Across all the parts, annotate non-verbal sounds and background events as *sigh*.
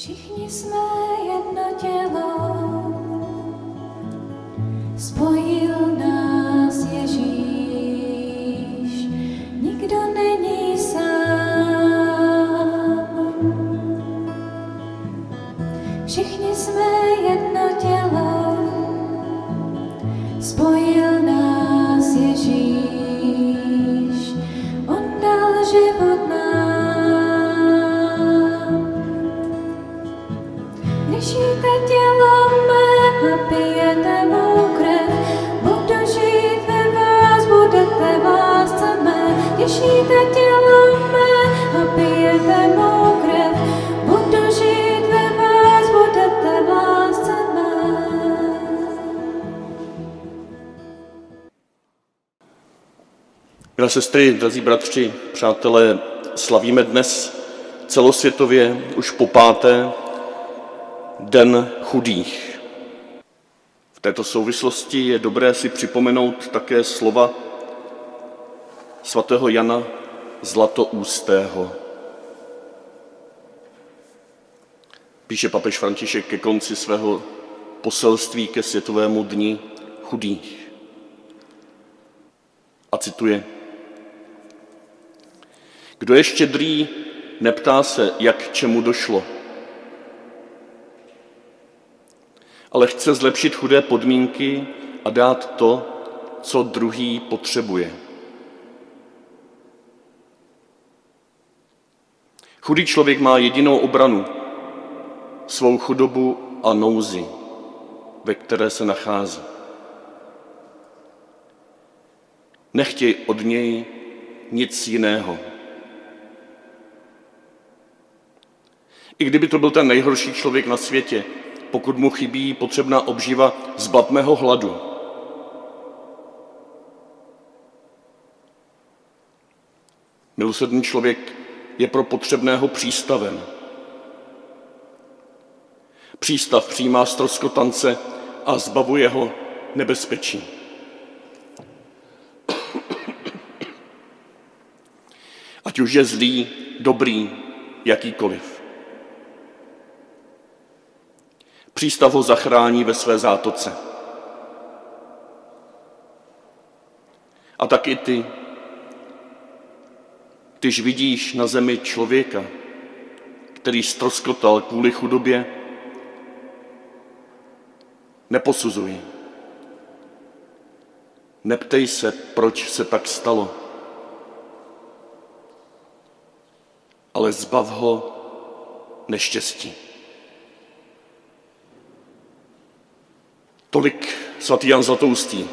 Všichni jsme jedno tělo, spojil Sestry, drazí bratři, přátelé, slavíme dnes celosvětově už po páté Den chudých. V této souvislosti je dobré si připomenout také slova svatého Jana Zlatoústého. Píše papež František ke konci svého poselství ke Světovému dni chudých. A cituje. Kdo je štědrý, neptá se, jak čemu došlo, ale chce zlepšit chudé podmínky a dát to, co druhý potřebuje. Chudý člověk má jedinou obranu, svou chudobu a nouzi, ve které se nachází. Nechtěj od něj nic jiného. I kdyby to byl ten nejhorší člověk na světě, pokud mu chybí potřebná obživa, zbavme ho hladu. Milosrdný člověk je pro potřebného přístavem. Přístav přijímá stroskotance a zbavuje ho nebezpečí. Ať už je zlý, dobrý, jakýkoliv. Přístav ho zachrání ve své zátoce. A tak i ty, když vidíš na zemi člověka, který stroskotal kvůli chudobě, neposuzuj. Neptej se, proč se tak stalo, ale zbav ho neštěstí. Tolik svatý Jan Zlatoustý,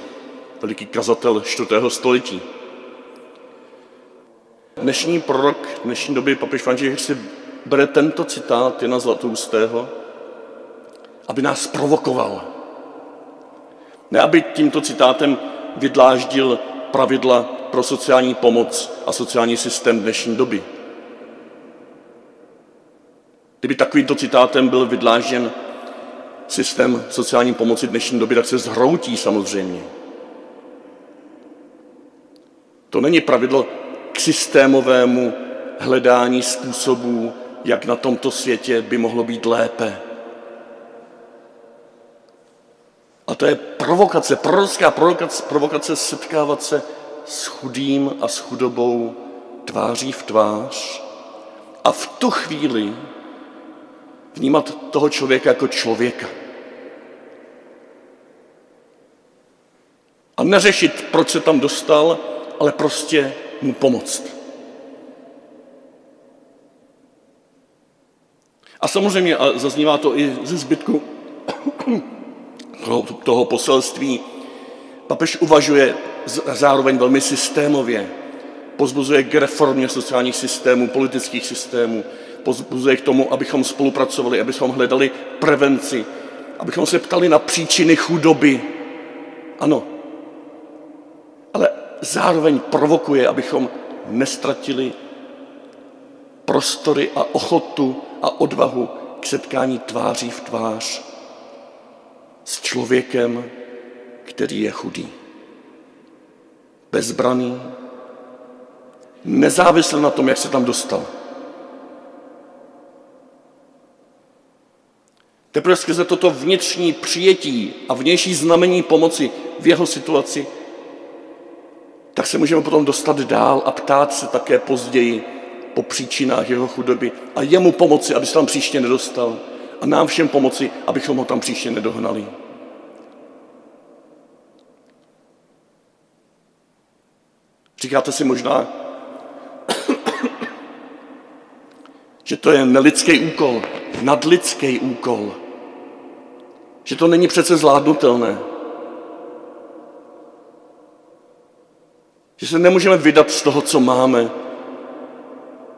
veliký kazatel 4. století. Dnešní prorok dnešní doby, papež František, si bere tento citát Jana Zlatoustého, aby nás provokoval. Ne, aby tímto citátem vydláždil pravidla pro sociální pomoc a sociální systém dnešní doby. Kdyby takovýmto citátem byl vydlážděn systém sociální pomoci dnešní doby, tak se zhroutí samozřejmě. To není pravidlo k systémovému hledání způsobů, jak na tomto světě by mohlo být lépe. A to je provokace, prorocká provokace, provokace setkávat se s chudým a s chudobou tváří v tvář a v tu chvíli vnímat toho člověka jako člověka. A neřešit, proč se tam dostal, ale prostě mu pomoct. A samozřejmě, a zaznívá to i ze zbytku *coughs* toho, poselství, papež uvažuje zároveň velmi systémově, pozbuzuje k reformě sociálních systémů, politických systémů, pozbuzuje k tomu, abychom spolupracovali, abychom hledali prevenci, abychom se ptali na příčiny chudoby. Ano, ale zároveň provokuje, abychom nestratili prostory a ochotu a odvahu k setkání tváří v tvář s člověkem, který je chudý, bezbraný, nezávisle na tom, jak se tam dostal. Teprve skrze toto vnitřní přijetí a vnější znamení pomoci v jeho situaci, tak se můžeme potom dostat dál a ptát se také později po příčinách jeho chudoby a jemu pomoci, aby se tam příště nedostal a nám všem pomoci, abychom ho tam příště nedohnali. Říkáte si možná, že to je nelidský úkol, nadlidský úkol, že to není přece zvládnutelné, že se nemůžeme vydat z toho, co máme,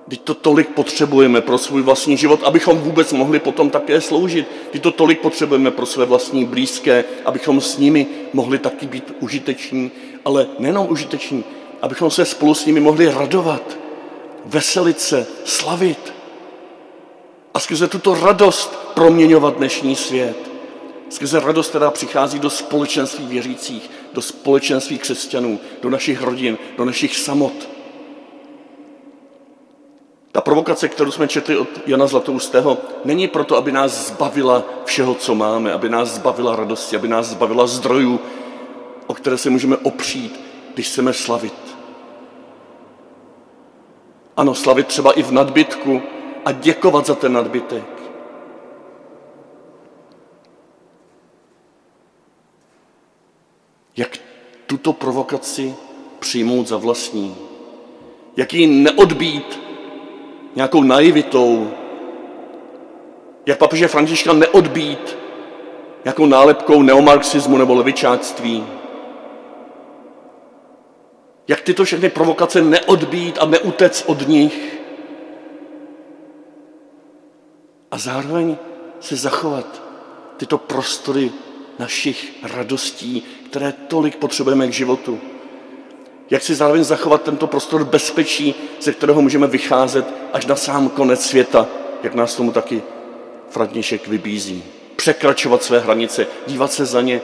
Teď to tolik potřebujeme pro svůj vlastní život, abychom vůbec mohli potom také sloužit. Teď to tolik potřebujeme pro své vlastní blízké, abychom s nimi mohli taky být užiteční, ale nejenom užiteční, abychom se spolu s nimi mohli radovat, veselit se, slavit a skrze tuto radost proměňovat dnešní svět. Skrze radost, která přichází do společenství věřících, do společenství křesťanů, do našich rodin, do našich samot. Ta provokace, kterou jsme četli od Jana Zlatoustého, není proto, aby nás zbavila všeho, co máme, aby nás zbavila radosti, aby nás zbavila zdrojů, o které se můžeme opřít, když chceme slavit. Ano, slavit třeba i v nadbytku a děkovat za ten nadbytek. Jak tuto provokaci přijmout za vlastní? Jak ji neodbít nějakou naivitou, jak papeže Františka neodbít nějakou nálepkou neomarxismu nebo levičáctví. Jak tyto všechny provokace neodbít a neutec od nich. A zároveň se zachovat tyto prostory našich radostí, které tolik potřebujeme k životu. Jak si zároveň zachovat tento prostor bezpečí, ze kterého můžeme vycházet až na sám konec světa, jak nás tomu taky František vybízí. Překračovat své hranice, dívat se za ně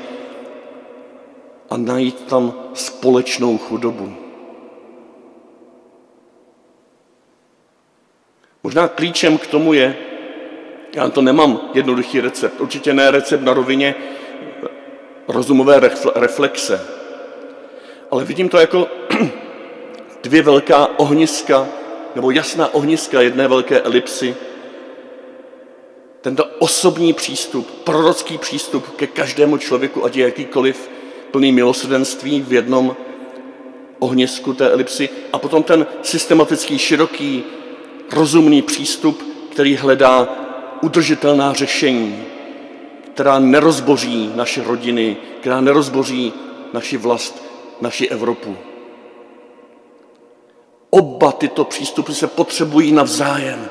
a najít tam společnou chudobu. Možná klíčem k tomu je, já to nemám jednoduchý recept, určitě ne recept na rovině rozumové reflexe, ale vidím to jako *clears throat* dvě velká ohniska, nebo jasná ohniska jedné velké elipsy. Tento osobní přístup, prorocký přístup ke každému člověku, ať je jakýkoliv plný milosrdenství v jednom ohnisku té elipsy. A potom ten systematický, široký, rozumný přístup, který hledá udržitelná řešení, která nerozboří naše rodiny, která nerozboří naši vlast, naši Evropu. Oba tyto přístupy se potřebují navzájem.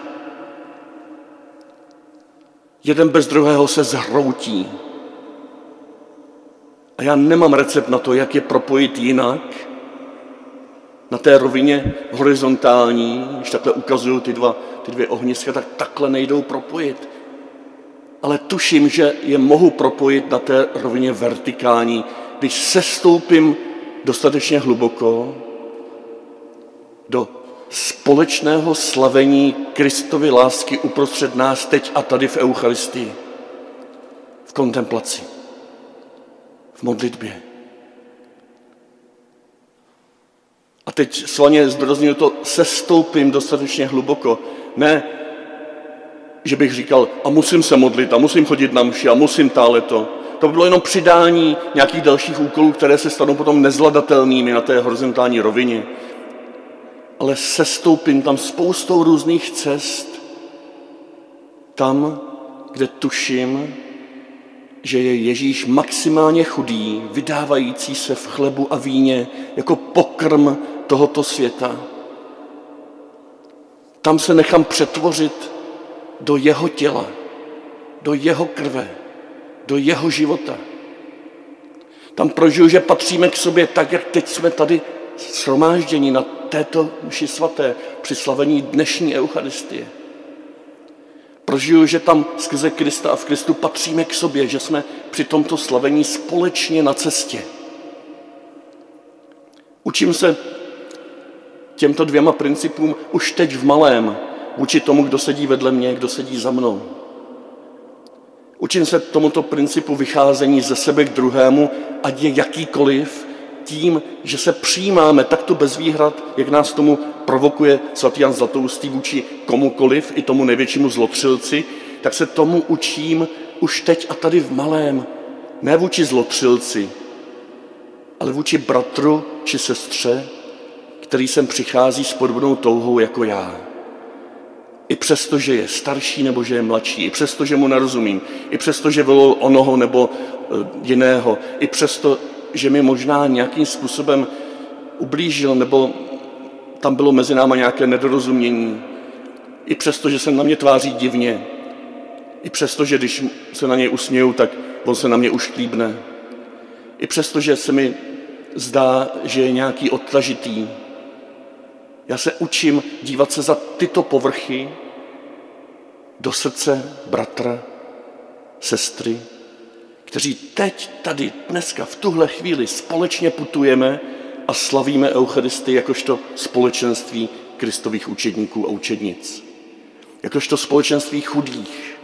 Jeden bez druhého se zhroutí. A já nemám recept na to, jak je propojit jinak, na té rovině horizontální, když takhle ukazuju ty, dva, ty dvě ohniska, tak takhle nejdou propojit. Ale tuším, že je mohu propojit na té rovině vertikální, když sestoupím dostatečně hluboko do společného slavení Kristovy lásky uprostřed nás teď a tady v Eucharistii, v kontemplaci, v modlitbě. A teď svaně zdrozňuji to, sestoupím dostatečně hluboko. Ne, že bych říkal, a musím se modlit, a musím chodit na mši, a musím tále to. To bylo jenom přidání nějakých dalších úkolů, které se stanou potom nezvladatelnými na té horizontální rovině. Ale sestoupím tam spoustou různých cest, tam, kde tuším, že je Ježíš maximálně chudý, vydávající se v chlebu a víně jako pokrm tohoto světa. Tam se nechám přetvořit do jeho těla, do jeho krve do jeho života. Tam prožiju, že patříme k sobě tak, jak teď jsme tady shromážděni na této mši svaté při slavení dnešní Eucharistie. Prožiju, že tam skrze Krista a v Kristu patříme k sobě, že jsme při tomto slavení společně na cestě. Učím se těmto dvěma principům už teď v malém, vůči tomu, kdo sedí vedle mě, kdo sedí za mnou. Učím se tomuto principu vycházení ze sebe k druhému, ať je jakýkoliv, tím, že se přijímáme takto bez výhrad, jak nás tomu provokuje svatý Jan Zlatoustý vůči komukoliv, i tomu největšímu zlotřilci, tak se tomu učím už teď a tady v malém. Ne vůči zlotřilci, ale vůči bratru či sestře, který sem přichází s podobnou touhou jako já. I přesto, že je starší nebo že je mladší, i přesto, že mu nerozumím, i přesto, že volil onoho nebo e, jiného, i přesto, že mi možná nějakým způsobem ublížil nebo tam bylo mezi náma nějaké nedorozumění, i přesto, že se na mě tváří divně, i přesto, že když se na něj usměju, tak on se na mě už klíbne. I přesto, že se mi zdá, že je nějaký odtažitý. Já se učím dívat se za tyto povrchy do srdce bratra, sestry, kteří teď, tady, dneska, v tuhle chvíli společně putujeme a slavíme Eucharistii jakožto společenství kristových učedníků a učednic. Jakožto společenství chudých.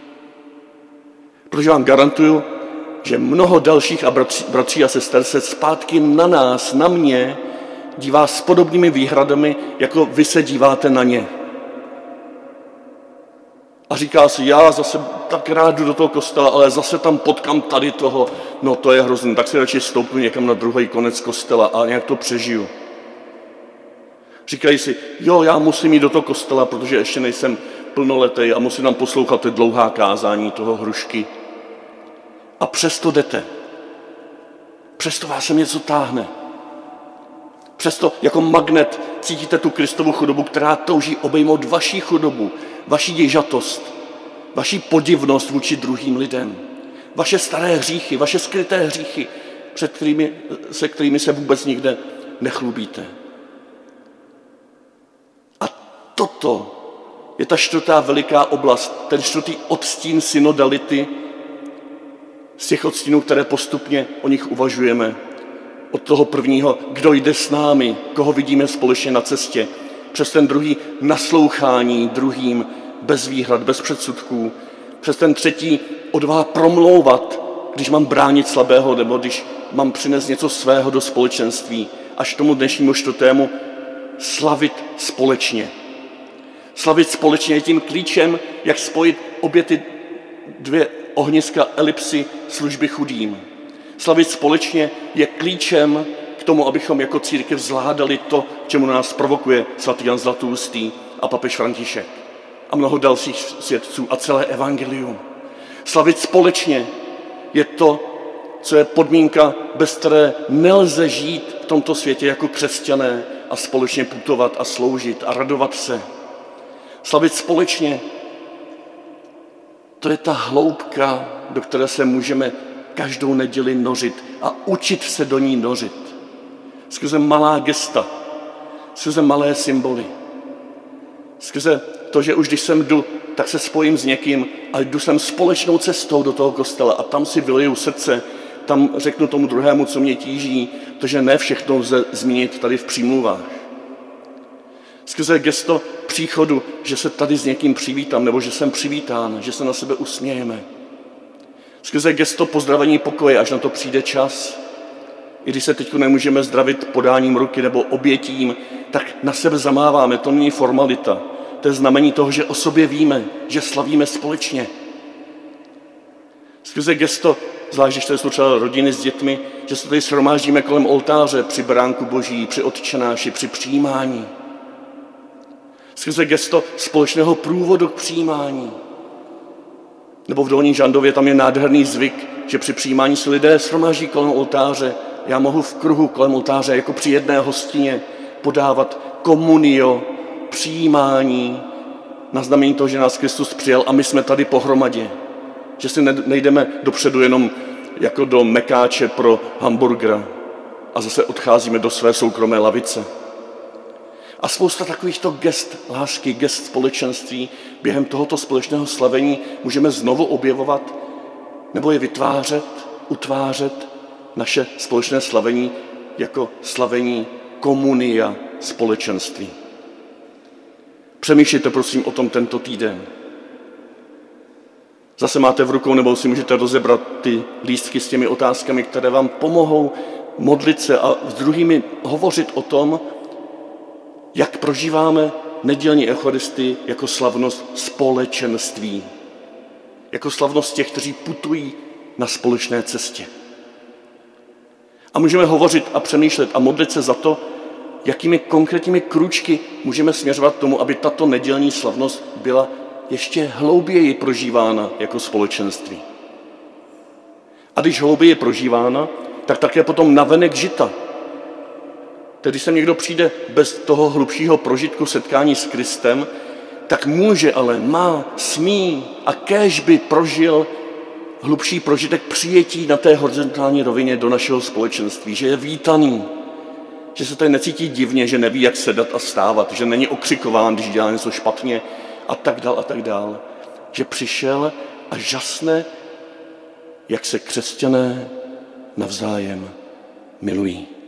Protože vám garantuju, že mnoho dalších a bratří, bratří a sester se zpátky na nás, na mě, dívá s podobnými výhradami, jako vy se díváte na ně. A říká si, já zase tak rád jdu do toho kostela, ale zase tam potkám tady toho, no to je hrozný, tak si radši stoupnu někam na druhý konec kostela a nějak to přežiju. Říkají si, jo, já musím jít do toho kostela, protože ještě nejsem plnoletý a musím nám poslouchat ty dlouhá kázání toho hrušky. A přesto jdete. Přesto vás sem něco táhne. Přesto jako magnet cítíte tu Kristovu chudobu, která touží obejmout vaši chudobu, vaši děžatost, vaši podivnost vůči druhým lidem, vaše staré hříchy, vaše skryté hříchy, před kterými, se kterými se vůbec nikde nechlubíte. A toto je ta čtvrtá veliká oblast, ten čtvrtý odstín synodality, z těch odstínů, které postupně o nich uvažujeme. Od toho prvního, kdo jde s námi, koho vidíme společně na cestě, přes ten druhý naslouchání druhým, bez výhrad, bez předsudků, přes ten třetí odvaha promlouvat, když mám bránit slabého, nebo když mám přinést něco svého do společenství, až tomu dnešnímu čtvrtému slavit společně. Slavit společně je tím klíčem, jak spojit obě ty dvě ohniska elipsy služby chudým. Slavit společně je klíčem k tomu, abychom jako církev zvládali to, čemu nás provokuje svatý Jan Zlatoustý a papež František a mnoho dalších svědců a celé evangelium. Slavit společně je to, co je podmínka, bez které nelze žít v tomto světě jako křesťané a společně putovat a sloužit a radovat se. Slavit společně to je ta hloubka, do které se můžeme každou neděli nořit a učit se do ní nořit. Skrze malá gesta, skrze malé symboly, skrze to, že už když jsem jdu, tak se spojím s někým a jdu sem společnou cestou do toho kostela a tam si vyleju srdce, tam řeknu tomu druhému, co mě tíží, protože ne všechno lze zmínit tady v přímluvách. Skrze gesto příchodu, že se tady s někým přivítám, nebo že jsem přivítán, že se na sebe usmějeme. Skrze gesto pozdravení pokoje, až na to přijde čas. I když se teď nemůžeme zdravit podáním ruky nebo obětím, tak na sebe zamáváme, to není formalita. To je znamení toho, že o sobě víme, že slavíme společně. Skrze gesto, zvlášť když to jsou třeba rodiny s dětmi, že se tady shromáždíme kolem oltáře při bránku boží, při odčenáši, při přijímání skrze gesto společného průvodu k přijímání. Nebo v Dolní Žandově tam je nádherný zvyk, že při přijímání se lidé shromáží kolem oltáře. Já mohu v kruhu kolem oltáře, jako při jedné hostině, podávat komunio, přijímání, na znamení toho, že nás Kristus přijal a my jsme tady pohromadě. Že si nejdeme dopředu jenom jako do mekáče pro hamburgera a zase odcházíme do své soukromé lavice. A spousta takovýchto gest lásky, gest společenství během tohoto společného slavení můžeme znovu objevovat nebo je vytvářet, utvářet naše společné slavení jako slavení komunia společenství. Přemýšlejte prosím o tom tento týden. Zase máte v rukou, nebo si můžete rozebrat ty lístky s těmi otázkami, které vám pomohou modlit se a s druhými hovořit o tom, jak prožíváme nedělní eucharistii jako slavnost společenství, jako slavnost těch, kteří putují na společné cestě. A můžeme hovořit a přemýšlet a modlit se za to, jakými konkrétními kručky můžeme směřovat tomu, aby tato nedělní slavnost byla ještě hlouběji prožívána jako společenství. A když hlouběji prožívána, tak také potom navenek žita. Tedy když sem někdo přijde bez toho hlubšího prožitku setkání s Kristem, tak může, ale má, smí a kéž by prožil hlubší prožitek přijetí na té horizontální rovině do našeho společenství, že je vítaný, že se tady necítí divně, že neví, jak sedat a stávat, že není okřikován, když dělá něco špatně a tak dál a tak dál. Že přišel a žasne, jak se křesťané navzájem milují.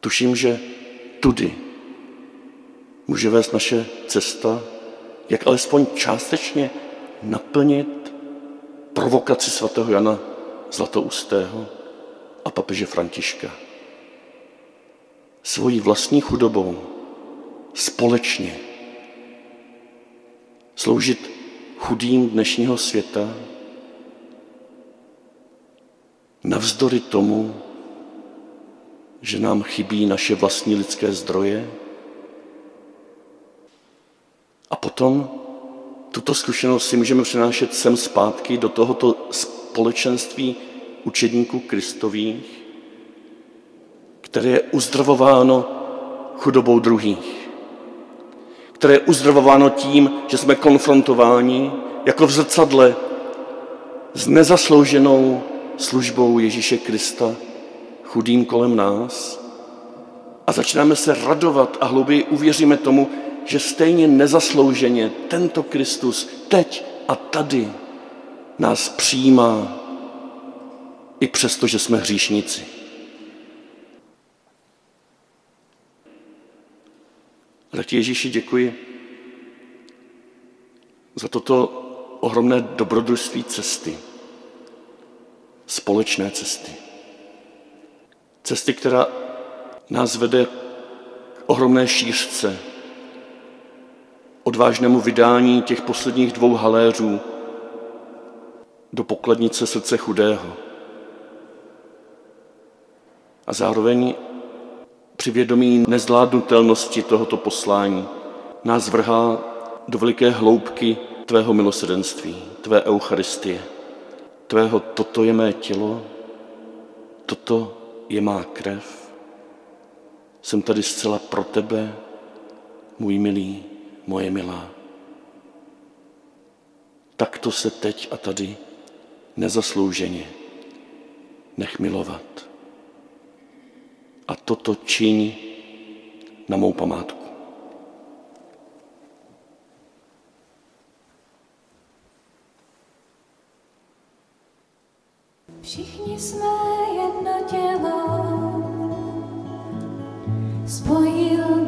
Tuším, že tudy může vést naše cesta, jak alespoň částečně naplnit provokaci svatého Jana Zlatoustého a papeže Františka. Svojí vlastní chudobou společně sloužit chudým dnešního světa navzdory tomu, že nám chybí naše vlastní lidské zdroje. A potom tuto zkušenost si můžeme přenášet sem zpátky do tohoto společenství učedníků kristových, které je uzdravováno chudobou druhých, které je uzdravováno tím, že jsme konfrontováni jako v zrcadle s nezaslouženou službou Ježíše Krista chudým kolem nás a začínáme se radovat a hlouběji uvěříme tomu, že stejně nezaslouženě tento Kristus teď a tady nás přijímá i přesto, že jsme hříšníci. Ale ti Ježíši děkuji za toto ohromné dobrodružství cesty, společné cesty. Cesty, která nás vede k ohromné šířce, odvážnému vydání těch posledních dvou haléřů do pokladnice srdce chudého. A zároveň při vědomí nezvládnutelnosti tohoto poslání nás vrhá do veliké hloubky tvého milosedenství, tvé eucharistie, tvého toto je mé tělo, toto je má krev, jsem tady zcela pro tebe, můj milý, moje milá. Takto se teď a tady nezaslouženě nech milovat. A toto čiň na mou památku. Všichni jsme jedno tělo, spojil